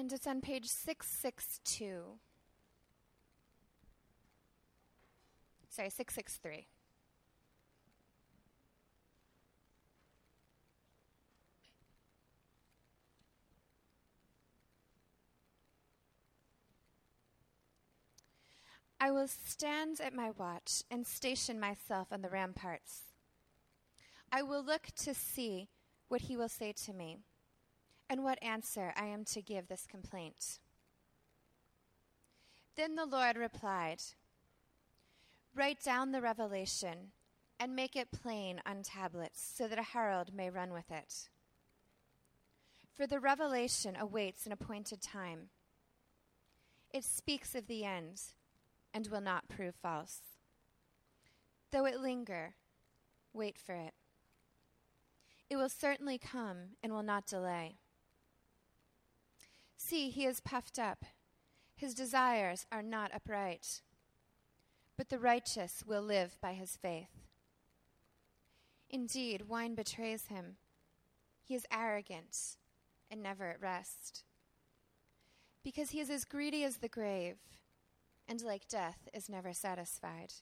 And it's on page 662. Sorry, 663. I will stand at my watch and station myself on the ramparts. I will look to see what he will say to me and what answer I am to give this complaint. Then the Lord replied, Write down the revelation and make it plain on tablets so that a herald may run with it. For the revelation awaits an appointed time. It speaks of the end and will not prove false. Though it linger, wait for it. It will certainly come and will not delay. See, he is puffed up. His desires are not upright. But the righteous will live by his faith. Indeed, wine betrays him. He is arrogant and never at rest. Because he is as greedy as the grave and like death is never satisfied.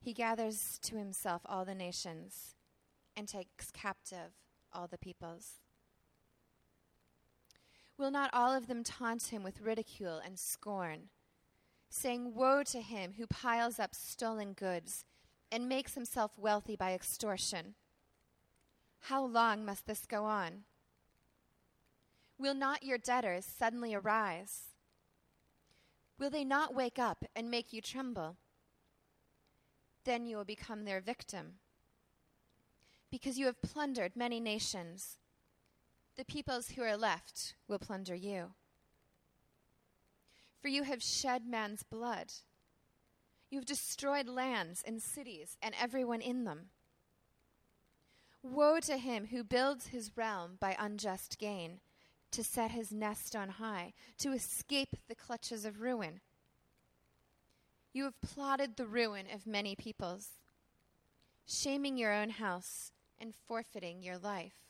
He gathers to himself all the nations and takes captive all the peoples. Will not all of them taunt him with ridicule and scorn, saying, Woe to him who piles up stolen goods and makes himself wealthy by extortion? How long must this go on? Will not your debtors suddenly arise? Will they not wake up and make you tremble? Then you will become their victim. Because you have plundered many nations, the peoples who are left will plunder you. For you have shed man's blood. You have destroyed lands and cities and everyone in them. Woe to him who builds his realm by unjust gain to set his nest on high, to escape the clutches of ruin. You have plotted the ruin of many peoples, shaming your own house and forfeiting your life.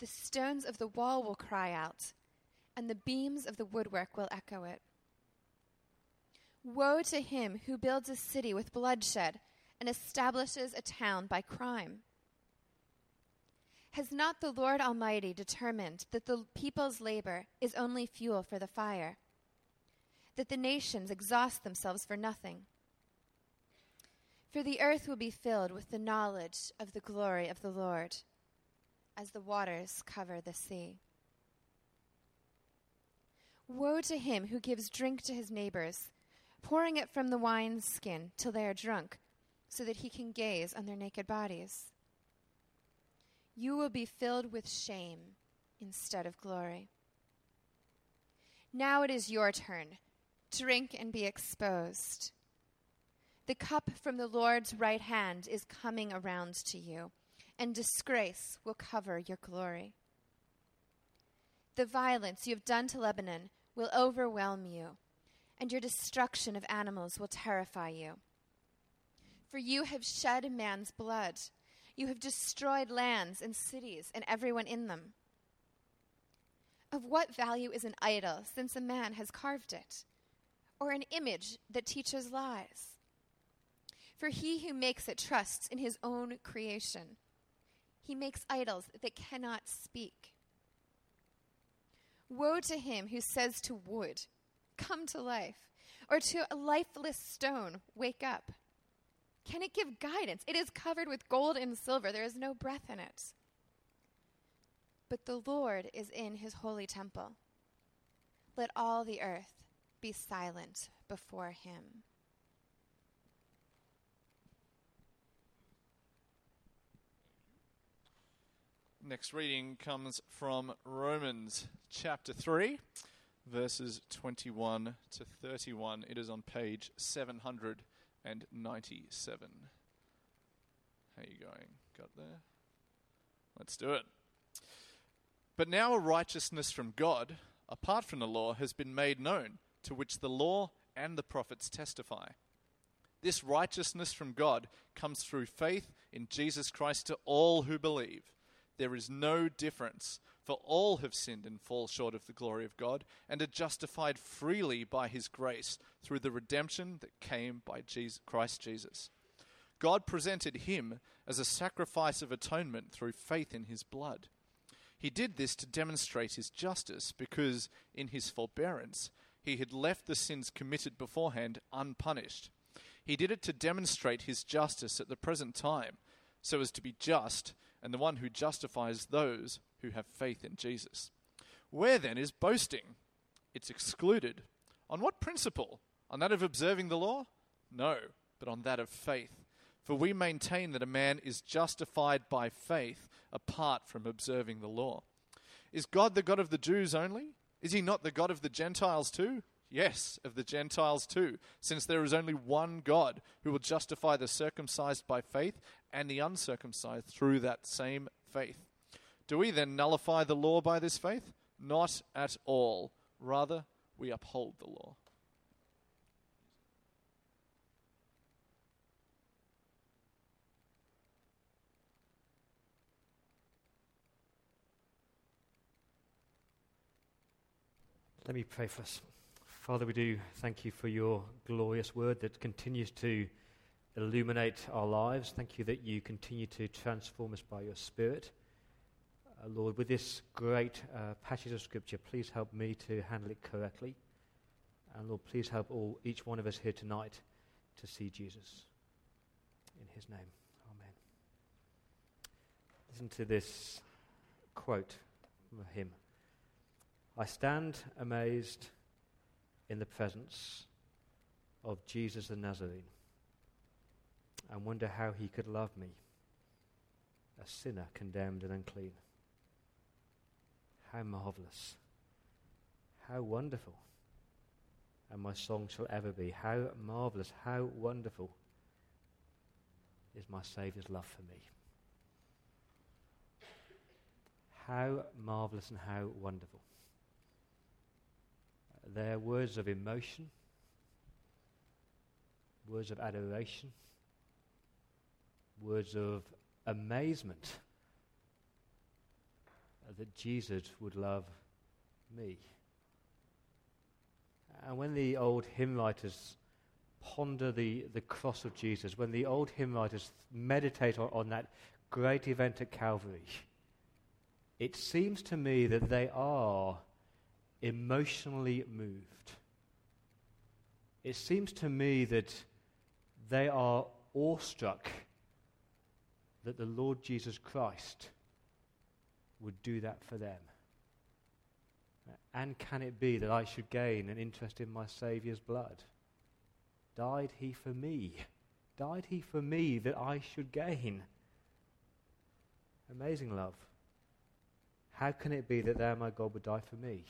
The stones of the wall will cry out, and the beams of the woodwork will echo it. Woe to him who builds a city with bloodshed and establishes a town by crime. Has not the Lord Almighty determined that the people's labor is only fuel for the fire? That the nations exhaust themselves for nothing? For the earth will be filled with the knowledge of the glory of the Lord, as the waters cover the sea. Woe to him who gives drink to his neighbors, pouring it from the wineskin till they are drunk, so that he can gaze on their naked bodies you will be filled with shame instead of glory. Now it is your turn. Drink and be exposed. The cup from the Lord's right hand is coming around to you, and disgrace will cover your glory. The violence you have done to Lebanon will overwhelm you, and your destruction of animals will terrify you. For you have shed man's blood you have destroyed lands and cities and everyone in them. Of what value is an idol since a man has carved it, or an image that teaches lies? For he who makes it trusts in his own creation. He makes idols that cannot speak. Woe to him who says to wood, Come to life, or to a lifeless stone, Wake up. Can it give guidance? It is covered with gold and silver. There is no breath in it. But the Lord is in his holy temple. Let all the earth be silent before him. Next reading comes from Romans chapter 3, verses 21 to 31. It is on page 700 and 97. How you going? Got there? Let's do it. But now a righteousness from God, apart from the law, has been made known, to which the law and the prophets testify. This righteousness from God comes through faith in Jesus Christ to all who believe. There is no difference, For all have sinned and fall short of the glory of God, and are justified freely by his grace through the redemption that came by Jesus, Christ Jesus. God presented him as a sacrifice of atonement through faith in his blood. He did this to demonstrate his justice, because in his forbearance he had left the sins committed beforehand unpunished. He did it to demonstrate his justice at the present time, so as to be just and the one who justifies those who have faith in Jesus. Where then is boasting? It's excluded. On what principle? On that of observing the law? No, but on that of faith. For we maintain that a man is justified by faith apart from observing the law. Is God the God of the Jews only? Is he not the God of the Gentiles too? Yes, of the Gentiles too, since there is only one God who will justify the circumcised by faith and the uncircumcised through that same faith. Do we then nullify the law by this faith? Not at all. Rather, we uphold the law. Let me pray for us. Father, we do thank you for your glorious word that continues to illuminate our lives. Thank you that you continue to transform us by your Spirit. Uh, Lord, with this great uh, passage of Scripture, please help me to handle it correctly. And Lord, please help all, each one of us here tonight to see Jesus. In his name, amen. Listen to this quote from hymn. I stand amazed in the presence of Jesus the Nazarene and wonder how he could love me, a sinner condemned and unclean. How marvelous, how wonderful, and my song shall ever be. How marvelous, how wonderful is my Saviour's love for me. How marvelous and how wonderful. They're words of emotion, words of adoration, words of amazement that Jesus would love me. And when the old hymn writers ponder the, the cross of Jesus, when the old hymn writers meditate on, on that great event at Calvary, it seems to me that they are emotionally moved. It seems to me that they are awestruck that the Lord Jesus Christ would do that for them. And can it be that I should gain an interest in my Saviour's blood? Died he for me? Died he for me that I should gain? Amazing love. How can it be that there my God, would die for me?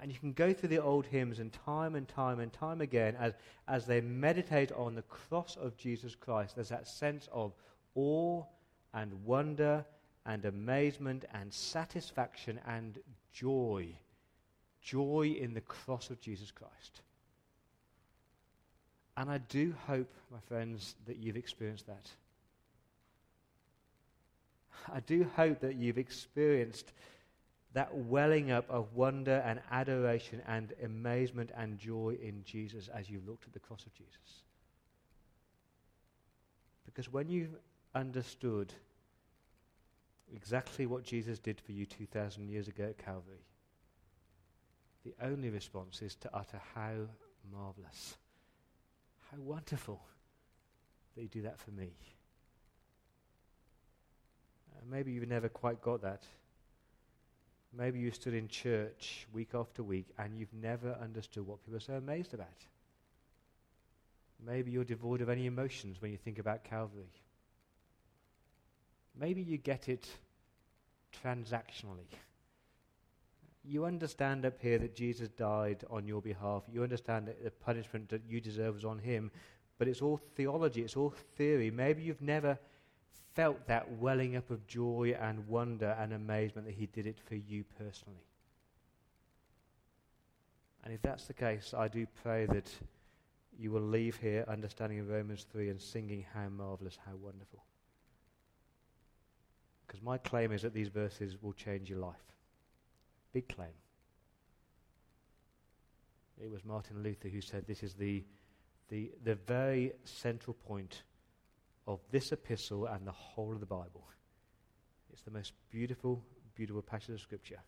And you can go through the old hymns and time and time and time again as, as they meditate on the cross of Jesus Christ, there's that sense of awe and wonder and amazement and satisfaction and joy. Joy in the cross of Jesus Christ. And I do hope, my friends, that you've experienced that. I do hope that you've experienced that welling up of wonder and adoration and amazement and joy in Jesus as you looked at the cross of Jesus. Because when you've understood exactly what Jesus did for you 2,000 years ago at Calvary, the only response is to utter how marvelous, how wonderful that you do that for me. Uh, maybe you've never quite got that. Maybe you stood in church week after week and you've never understood what people are so amazed about. Maybe you're devoid of any emotions when you think about Calvary. Maybe you get it transactionally. You understand up here that Jesus died on your behalf. You understand that the punishment that you deserve was on him. But it's all theology, it's all theory. Maybe you've never felt that welling up of joy and wonder and amazement that he did it for you personally. And if that's the case, I do pray that you will leave here understanding Romans 3 and singing how marvelous, how wonderful. Because my claim is that these verses will change your life. Big claim. It was Martin Luther who said this is the, the, the very central point of this epistle and the whole of the Bible. It's the most beautiful, beautiful passage of Scripture.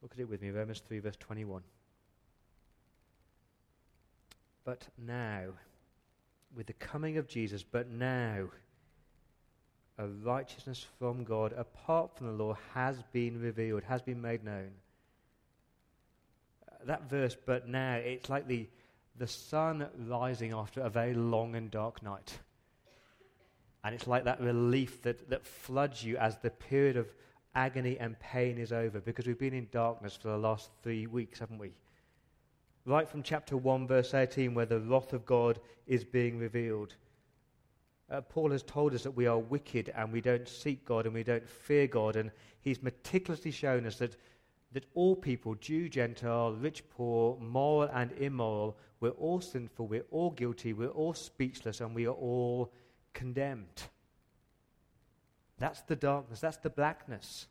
Look at it with me, Romans 3, verse 21. But now, with the coming of Jesus, but now, a righteousness from God apart from the law has been revealed, has been made known. Uh, that verse, but now, it's like the, the sun rising after a very long and dark night. And it's like that relief that, that floods you as the period of agony and pain is over because we've been in darkness for the last three weeks, haven't we? Right from chapter 1, verse 18, where the wrath of God is being revealed. Uh, Paul has told us that we are wicked and we don't seek God and we don't fear God, and he's meticulously shown us that, that all people, Jew, Gentile, rich, poor, moral, and immoral, we're all sinful, we're all guilty, we're all speechless, and we are all condemned. That's the darkness, that's the blackness.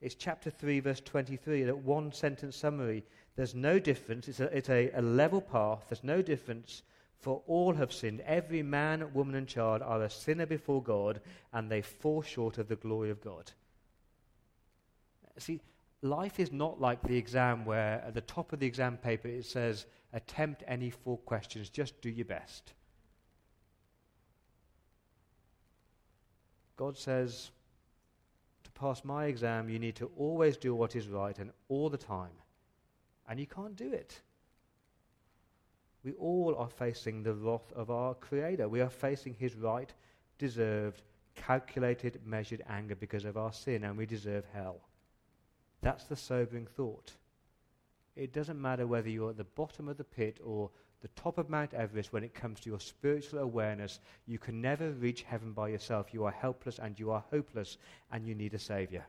It's chapter 3, verse 23, that one sentence summary. There's no difference, it's, a, it's a, a level path, there's no difference. For all have sinned. Every man, woman, and child are a sinner before God, and they fall short of the glory of God. See, life is not like the exam where at the top of the exam paper it says, attempt any four questions, just do your best. God says, to pass my exam, you need to always do what is right and all the time. And you can't do it. We all are facing the wrath of our Creator. We are facing His right, deserved, calculated, measured anger because of our sin, and we deserve hell. That's the sobering thought. It doesn't matter whether you're at the bottom of the pit or the top of Mount Everest when it comes to your spiritual awareness. You can never reach heaven by yourself. You are helpless and you are hopeless and you need a Savior.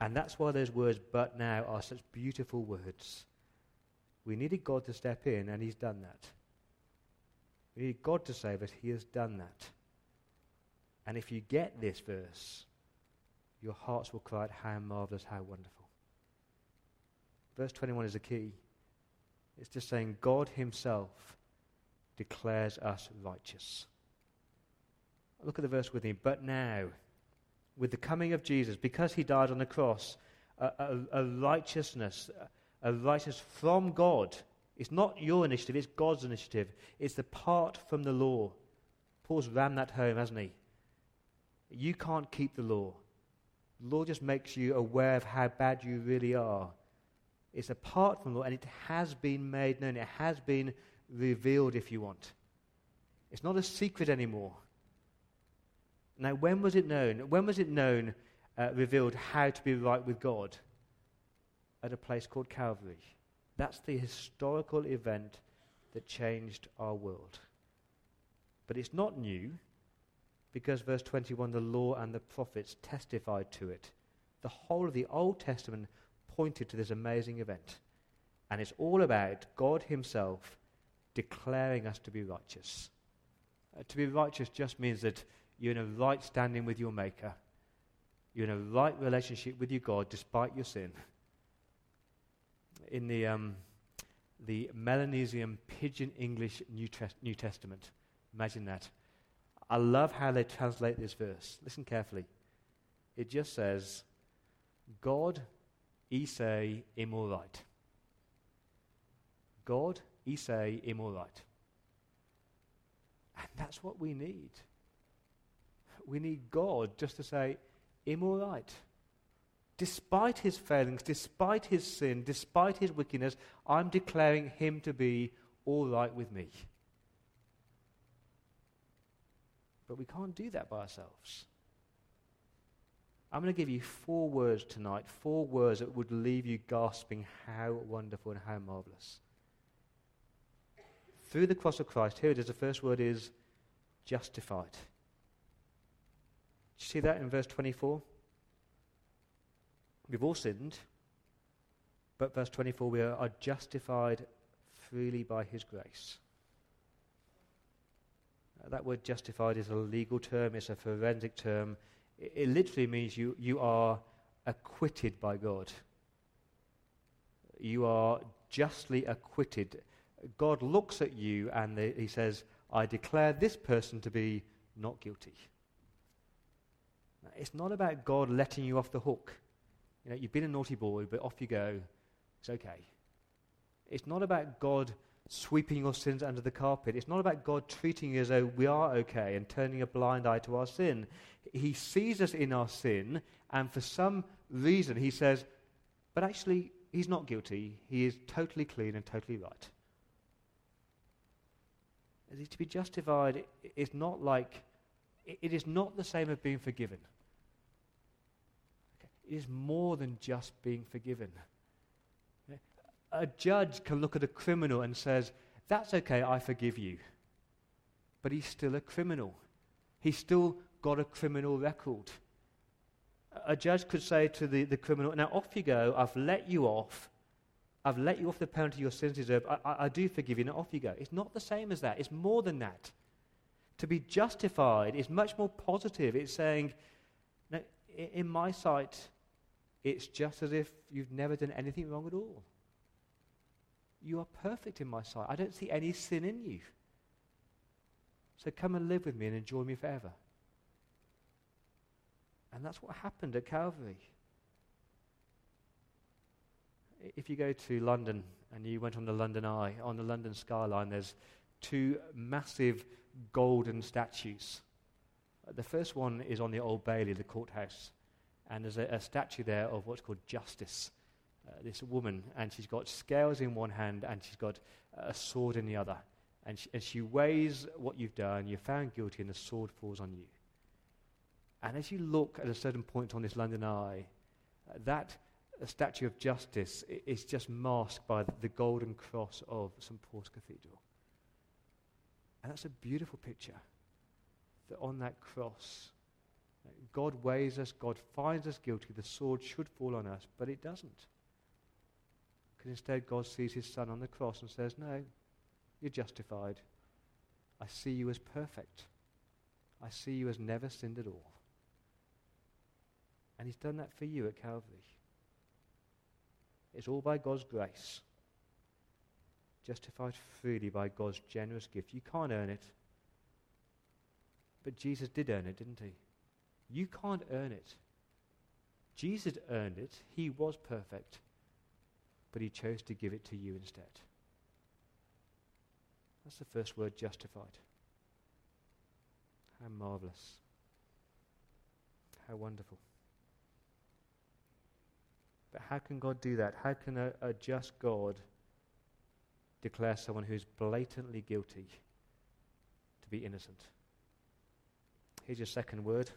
And that's why those words, but now, are such beautiful words. We needed God to step in, and He's done that. We needed God to save us, He has done that. And if you get this verse, your hearts will cry out, How marvelous, how wonderful. Verse 21 is the key. It's just saying God Himself declares us righteous. Look at the verse with me. But now, with the coming of Jesus, because He died on the cross, a, a, a righteousness, a, a righteousness from God. It's not your initiative, it's God's initiative. It's the part from the law. Paul's rammed that home, hasn't he? You can't keep the law. The law just makes you aware of how bad you really are. It's apart from law, and it has been made known. It has been revealed, if you want. It's not a secret anymore. Now, when was it known? When was it known, uh, revealed how to be right with God? At a place called Calvary. That's the historical event that changed our world. But it's not new because, verse 21, the law and the prophets testified to it. The whole of the Old Testament pointed to this amazing event. And it's all about God Himself declaring us to be righteous. Uh, to be righteous just means that you're in a right standing with your Maker. You're in a right relationship with your God despite your sin. In the, um, the Melanesian Pidgin English New, New Testament, imagine that. I love how they translate this verse. Listen carefully. It just says, God Isai right. God, Isai right. And that's what we need. We need God just to say, I'm all right. Despite his failings, despite his sin, despite his wickedness, I'm declaring him to be all right with me. But we can't do that by ourselves. I'm going to give you four words tonight, four words that would leave you gasping how wonderful and how marvelous. Through the cross of Christ, here it is, the first word is justified. Do you see that in verse 24? We've all sinned, but verse 24, we are justified freely by his grace. That word justified is a legal term, it's a forensic term. It, it literally means you, you are acquitted by God. You are justly acquitted. God looks at you and the, he says, I declare this person to be not guilty. It's not about God letting you off the hook. You know, you've been a naughty boy, but off you go. It's okay. It's not about God sweeping your sins under the carpet. It's not about God treating you as though we are okay and turning a blind eye to our sin. He sees us in our sin, and for some reason, He says, but actually, He's not guilty. He is totally clean and totally right. To be justified is not like, it is not the same as being forgiven. It is more than just being forgiven. A judge can look at a criminal and says, "That's okay, I forgive you." But he's still a criminal. He's still got a criminal record. A judge could say to the, the criminal, Now off you go, I've let you off. I've let you off the penalty your sins deserve. I, I, I do forgive you, now off you go. It's not the same as that, it's more than that. To be justified is much more positive. It's saying, "Now, in my sight, it's just as if you've never done anything wrong at all. You are perfect in my sight. I don't see any sin in you. So come and live with me and enjoy me forever. And that's what happened at Calvary. If you go to London and you went on the London Eye, on the London skyline, there's two massive golden statues. The first one is on the Old Bailey, the courthouse and there's a, a statue there of what's called Justice. Uh, this woman, and she's got scales in one hand and she's got a sword in the other. And she, and she weighs what you've done, you're found guilty, and the sword falls on you. And as you look at a certain point on this London Eye, uh, that statue of justice is just masked by the golden cross of St. Paul's Cathedral. And that's a beautiful picture. That on that cross, God weighs us, God finds us guilty, the sword should fall on us, but it doesn't. Because instead, God sees his son on the cross and says, No, you're justified. I see you as perfect. I see you as never sinned at all. And he's done that for you at Calvary. It's all by God's grace. Justified freely by God's generous gift. You can't earn it. But Jesus did earn it, didn't he? You can't earn it. Jesus earned it. He was perfect. But he chose to give it to you instead. That's the first word, justified. How marvelous. How wonderful. But how can God do that? How can a, a just God declare someone who's blatantly guilty to be innocent? Here's your second word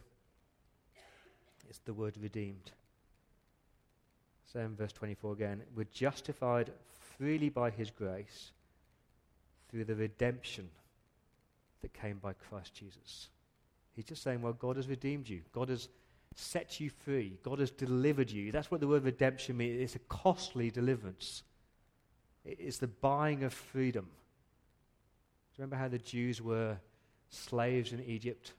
it's the word redeemed. In verse 24 again, we're justified freely by his grace through the redemption that came by Christ Jesus. He's just saying, well, God has redeemed you. God has set you free. God has delivered you. That's what the word redemption means. It's a costly deliverance. It's the buying of freedom. Do you remember how the Jews were slaves in Egypt?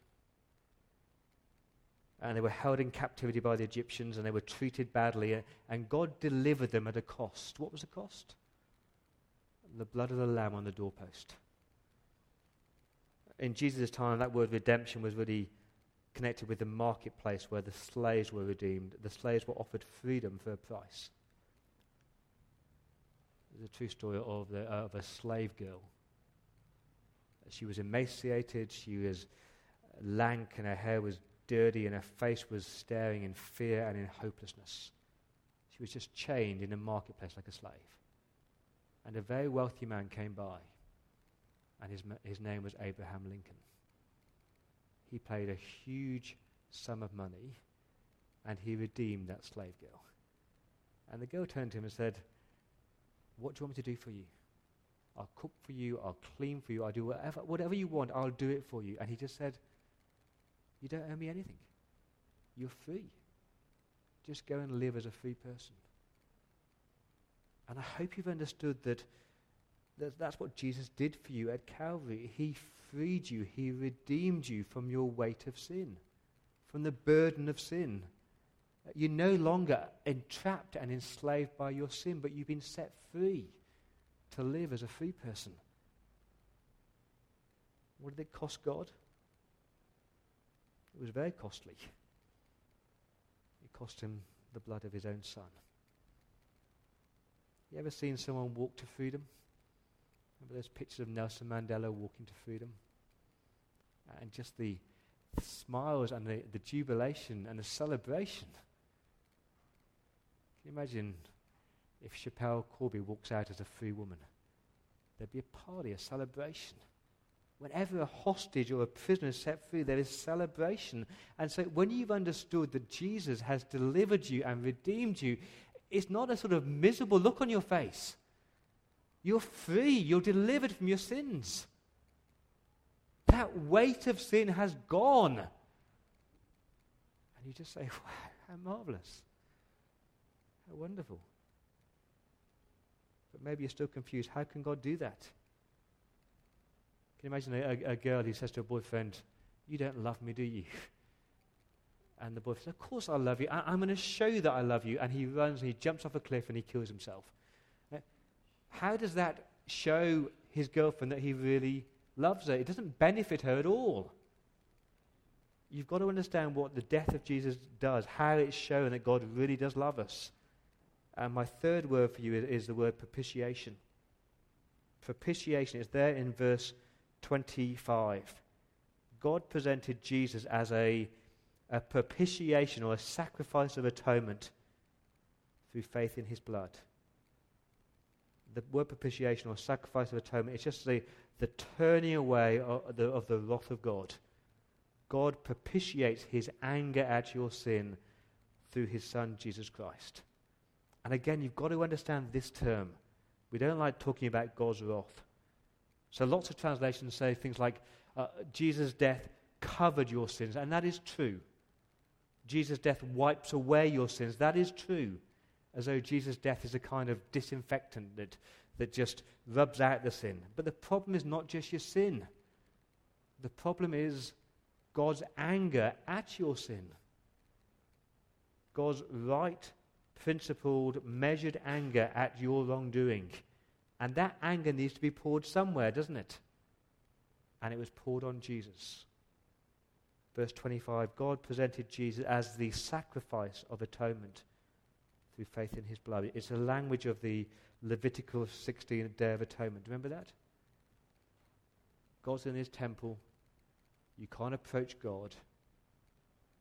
And they were held in captivity by the Egyptians and they were treated badly, and God delivered them at a cost. What was the cost? The blood of the Lamb on the doorpost. In Jesus' time, that word redemption was really connected with the marketplace where the slaves were redeemed. The slaves were offered freedom for a price. There's a true story of, the, uh, of a slave girl. She was emaciated, she was lank, and her hair was dirty and her face was staring in fear and in hopelessness. She was just chained in a marketplace like a slave. And a very wealthy man came by, and his, his name was Abraham Lincoln. He paid a huge sum of money, and he redeemed that slave girl. And the girl turned to him and said, What do you want me to do for you? I'll cook for you, I'll clean for you, I'll do whatever, whatever you want, I'll do it for you. And he just said, you don't owe me anything. You're free. Just go and live as a free person. And I hope you've understood that That's, what Jesus did for you at Calvary. He freed you, He redeemed you from your weight of sin, from the burden of sin. You're no longer entrapped and enslaved by your sin, but you've been set free to live as a free person. What did it cost God? It was very costly. It cost him the blood of his own son. You ever seen someone walk to freedom? Remember those pictures of Nelson Mandela walking to freedom? Uh, and just the smiles and the, the jubilation and the celebration. Can you imagine if Schapelle Corby walks out as a free woman? There'd be a party, a celebration. Whenever a hostage or a prisoner is set free, there is celebration. And so when you've understood that Jesus has delivered you and redeemed you, it's not a sort of miserable look on your face. You're free, you're delivered from your sins. That weight of sin has gone. And you just say, wow, how marvelous. How wonderful. But maybe you're still confused. How can God do that? Can you imagine a, a, girl who says to a boyfriend, You don't love me, do you? And the boyfriend says, Of course I love you. I, am going to show you that I love you. And he runs and he jumps off a cliff and he kills himself. Eh, how does that show his girlfriend that he really loves her? It doesn't benefit her at all. You've got to understand what the death of Jesus does, how it's shown that God really does love us. And my third word for you is, is the word propitiation. Propitiation is there in verse 25. God presented Jesus as a, a propitiation or a sacrifice of atonement through faith in his blood. The word propitiation or sacrifice of atonement is just the, the turning away of the, of the wrath of God. God propitiates his anger at your sin through his son, Jesus Christ. And again, you've got to understand this term. We don't like talking about God's wrath. So lots of translations say things like, uh, Jesus' death covered your sins, and that is true. Jesus' death wipes away your sins. That is true. As though Jesus' death is a kind of disinfectant that, that just rubs out the sin. But the problem is not just your sin, the problem is God's anger at your sin. God's right principled, measured anger at your wrongdoing. And that anger needs to be poured somewhere, doesn't it? And it was poured on Jesus. Verse 25 God presented Jesus as the sacrifice of atonement through faith in his blood. It's a language of the Leviticus 16 Day of Atonement. Remember that? God's in his temple. You can't approach God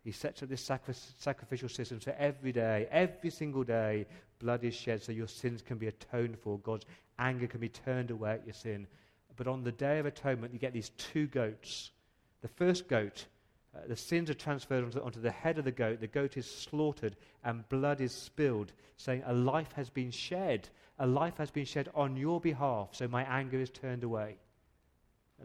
he sets up this sacri- sacrificial system so every day, every single day, blood is shed so your sins can be atoned for. God's anger can be turned away at your sin. But on the Day of Atonement, you get these two goats. The first goat, uh, the sins are transferred onto, onto the head of the goat. The goat is slaughtered and blood is spilled, saying, A life has been shed. A life has been shed on your behalf, so my anger is turned away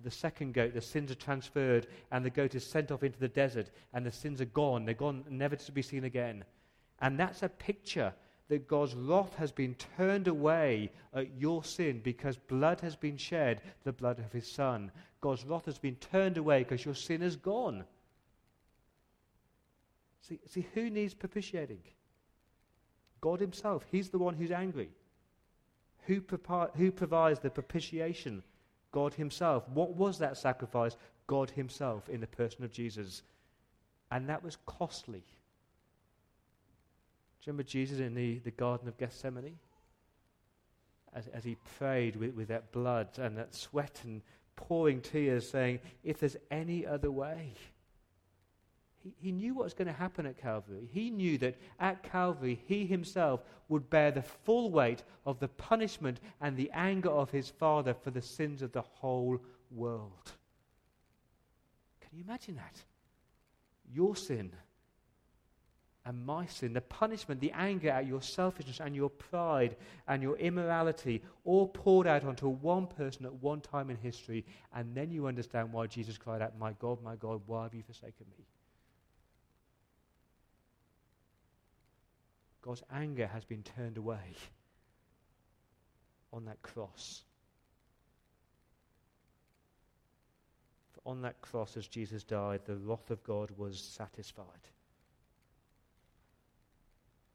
the second goat, the sins are transferred, and the goat is sent off into the desert, and the sins are gone. They're gone, never to be seen again. And that's a picture that God's wrath has been turned away at your sin because blood has been shed, the blood of his Son. God's wrath has been turned away because your sin is gone. See, see who needs propitiating? God himself. He's the one who's angry. Who, who provides the propitiation God Himself. What was that sacrifice? God Himself in the person of Jesus. And that was costly. Do you remember Jesus in the, the Garden of Gethsemane? As, as he prayed with, with that blood and that sweat and pouring tears, saying, If there's any other way. He, knew what was going to happen at Calvary. He knew that at Calvary, he himself would bear the full weight of the punishment and the anger of his Father for the sins of the whole world. Can you imagine that? Your sin and my sin, the punishment, the anger at your selfishness and your pride and your immorality, all poured out onto one person at one time in history, and then you understand why Jesus cried out, My God, my God, why have you forsaken me? God's anger has been turned away on that cross. For on that cross, as Jesus died, the wrath of God was satisfied.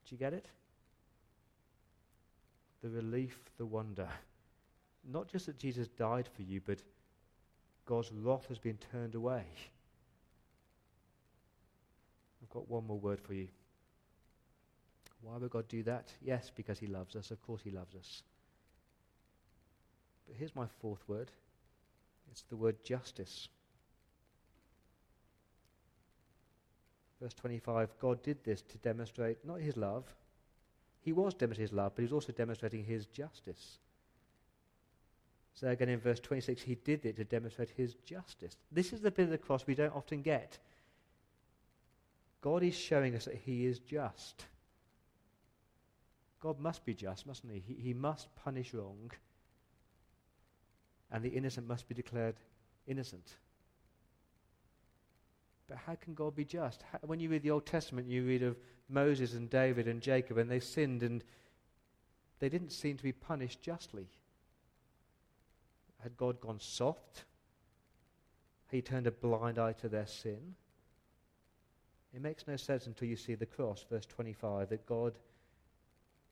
Do you get it? The relief, the wonder. Not just that Jesus died for you, but God's wrath has been turned away. I've got one more word for you. Why would God do that? Yes, because He loves us. Of course, He loves us. But here's my fourth word it's the word justice. Verse 25 God did this to demonstrate not His love. He was demonstrating His love, but He was also demonstrating His justice. So again in verse 26, He did it to demonstrate His justice. This is the bit of the cross we don't often get. God is showing us that He is just. God must be just, mustn't He? He, he must punish wrong, and the innocent must be declared innocent. But how can God be just? How, when you read the Old Testament, you read of Moses and David and Jacob, and they sinned and they didn't seem to be punished justly. Had God gone soft? He turned a blind eye to their sin? It makes no sense until you see the cross, verse 25, that God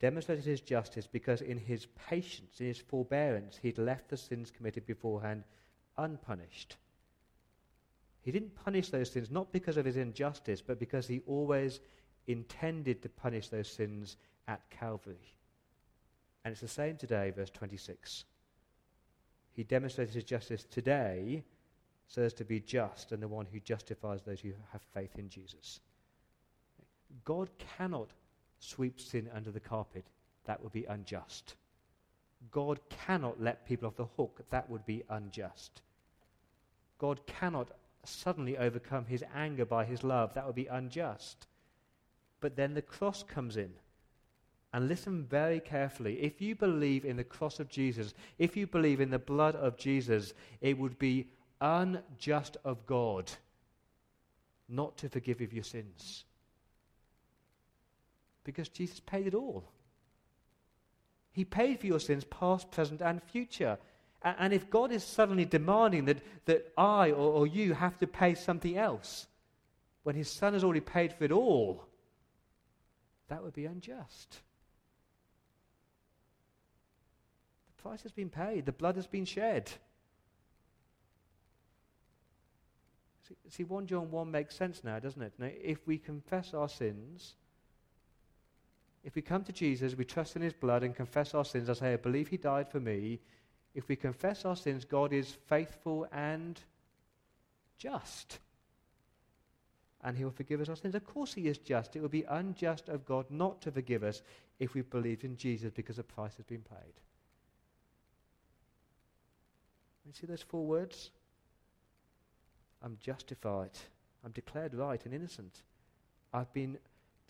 demonstrated his justice because in his patience, in his forbearance, he'd left the sins committed beforehand unpunished. He didn't punish those sins not because of his injustice, but because he always intended to punish those sins at Calvary. And it's the same today, verse 26. He demonstrated his justice today so as to be just and the one who justifies those who have faith in Jesus. God cannot sweep sin under the carpet. That would be unjust. God cannot let people off the hook. That would be unjust. God cannot suddenly overcome his anger by his love. That would be unjust. But then the cross comes in. And listen very carefully. If you believe in the cross of Jesus, if you believe in the blood of Jesus, it would be unjust of God not to forgive you your sins because Jesus paid it all. He paid for your sins, past, present, and future. And, if God is suddenly demanding that, that I or, or you have to pay something else, when His Son has already paid for it all, that would be unjust. The price has been paid, the blood has been shed. See, see 1 John 1 makes sense now, doesn't it? Now, if we confess our sins, if we come to Jesus, we trust in his blood and confess our sins, I say, I believe he died for me. If we confess our sins, God is faithful and just. And he will forgive us our sins. Of course, he is just. It would be unjust of God not to forgive us if we believed in Jesus because a price has been paid. You see those four words? I'm justified. I'm declared right and innocent. I've been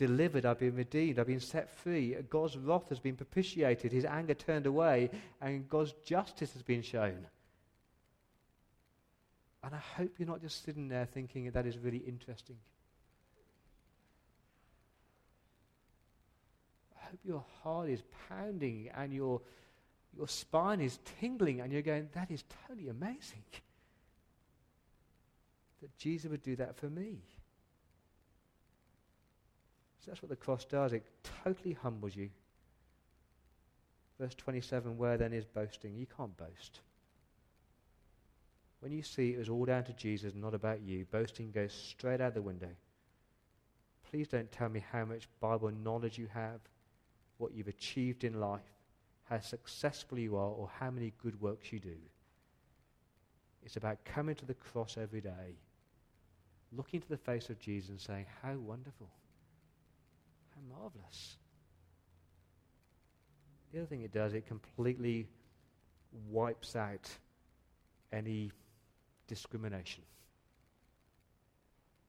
delivered, I've been redeemed, I've been set free. God's wrath has been propitiated, his anger turned away, and God's justice has been shown. And I hope you're not just sitting there thinking that is really interesting. I hope your heart is pounding and your, your spine is tingling and you're going, that is totally amazing. That Jesus would do that for me. So that's what the cross does. It totally humbles you. Verse 27 Where then is boasting? You can't boast. When you see it was all down to Jesus, not about you, boasting goes straight out the window. Please don't tell me how much Bible knowledge you have, what you've achieved in life, how successful you are, or how many good works you do. It's about coming to the cross every day, looking to the face of Jesus and saying, How wonderful. Marvelous. The other thing it does, it completely wipes out any discrimination.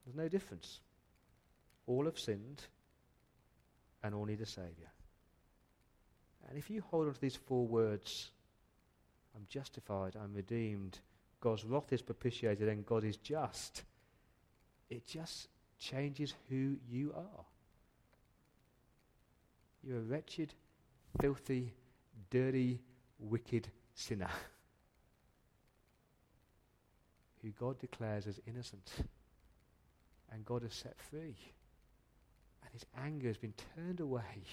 There's no difference. All have sinned and all need a Saviour. And if you hold on to these four words, I'm justified, I'm redeemed, God's wrath is propitiated, and God is just, it just changes who you are. You're a wretched, filthy, dirty, wicked sinner who God declares as innocent and God has set free. And his anger has been turned away,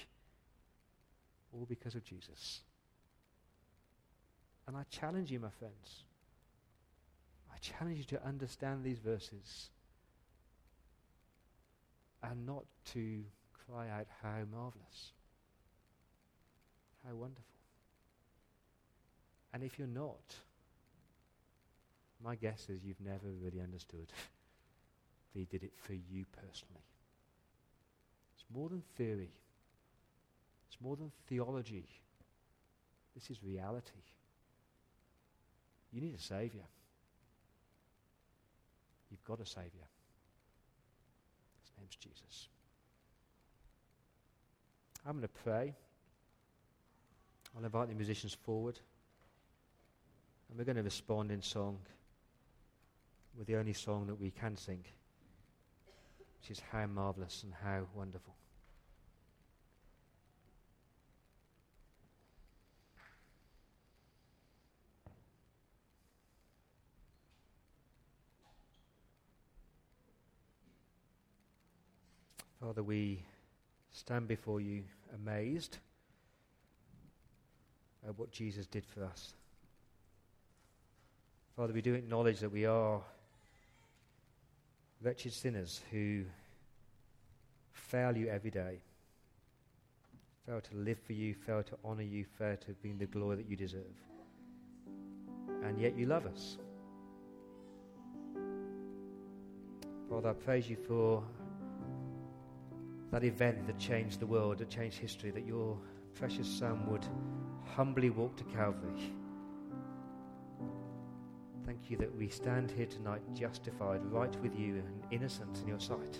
all because of Jesus. And I challenge you, my friends. I challenge you to understand these verses and not to cry out, How marvelous! How wonderful. And if you're not, my guess is you've never really understood that He did it for you personally. It's more than theory, it's more than theology. This is reality. You need a Savior. You've got a Savior. His name's Jesus. I'm going to pray. I'll invite the musicians forward. And we're going to respond in song with the only song that we can sing, which is How Marvelous and How Wonderful. Father, we stand before you amazed at what Jesus did for us. Father, we do acknowledge that we are wretched sinners who fail you every day, fail to live for you, fail to honor you, fail to bring the glory that you deserve. And yet you love us. Father, I praise you for that event that changed the world, that changed history, that your precious Son would humbly walk to Calvary. Thank you that we stand here tonight justified, right with you, and innocent in your sight.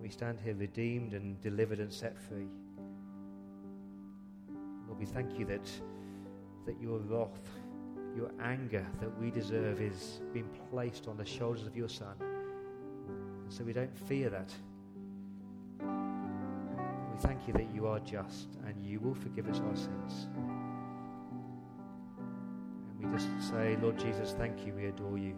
We stand here redeemed and delivered and set free. Lord, we thank you that, that your wrath, your anger that we deserve is being placed on the shoulders of your Son so we don't fear that. Thank you that you are just and you will forgive us our sins. And we just say, Lord Jesus, thank you, we adore you.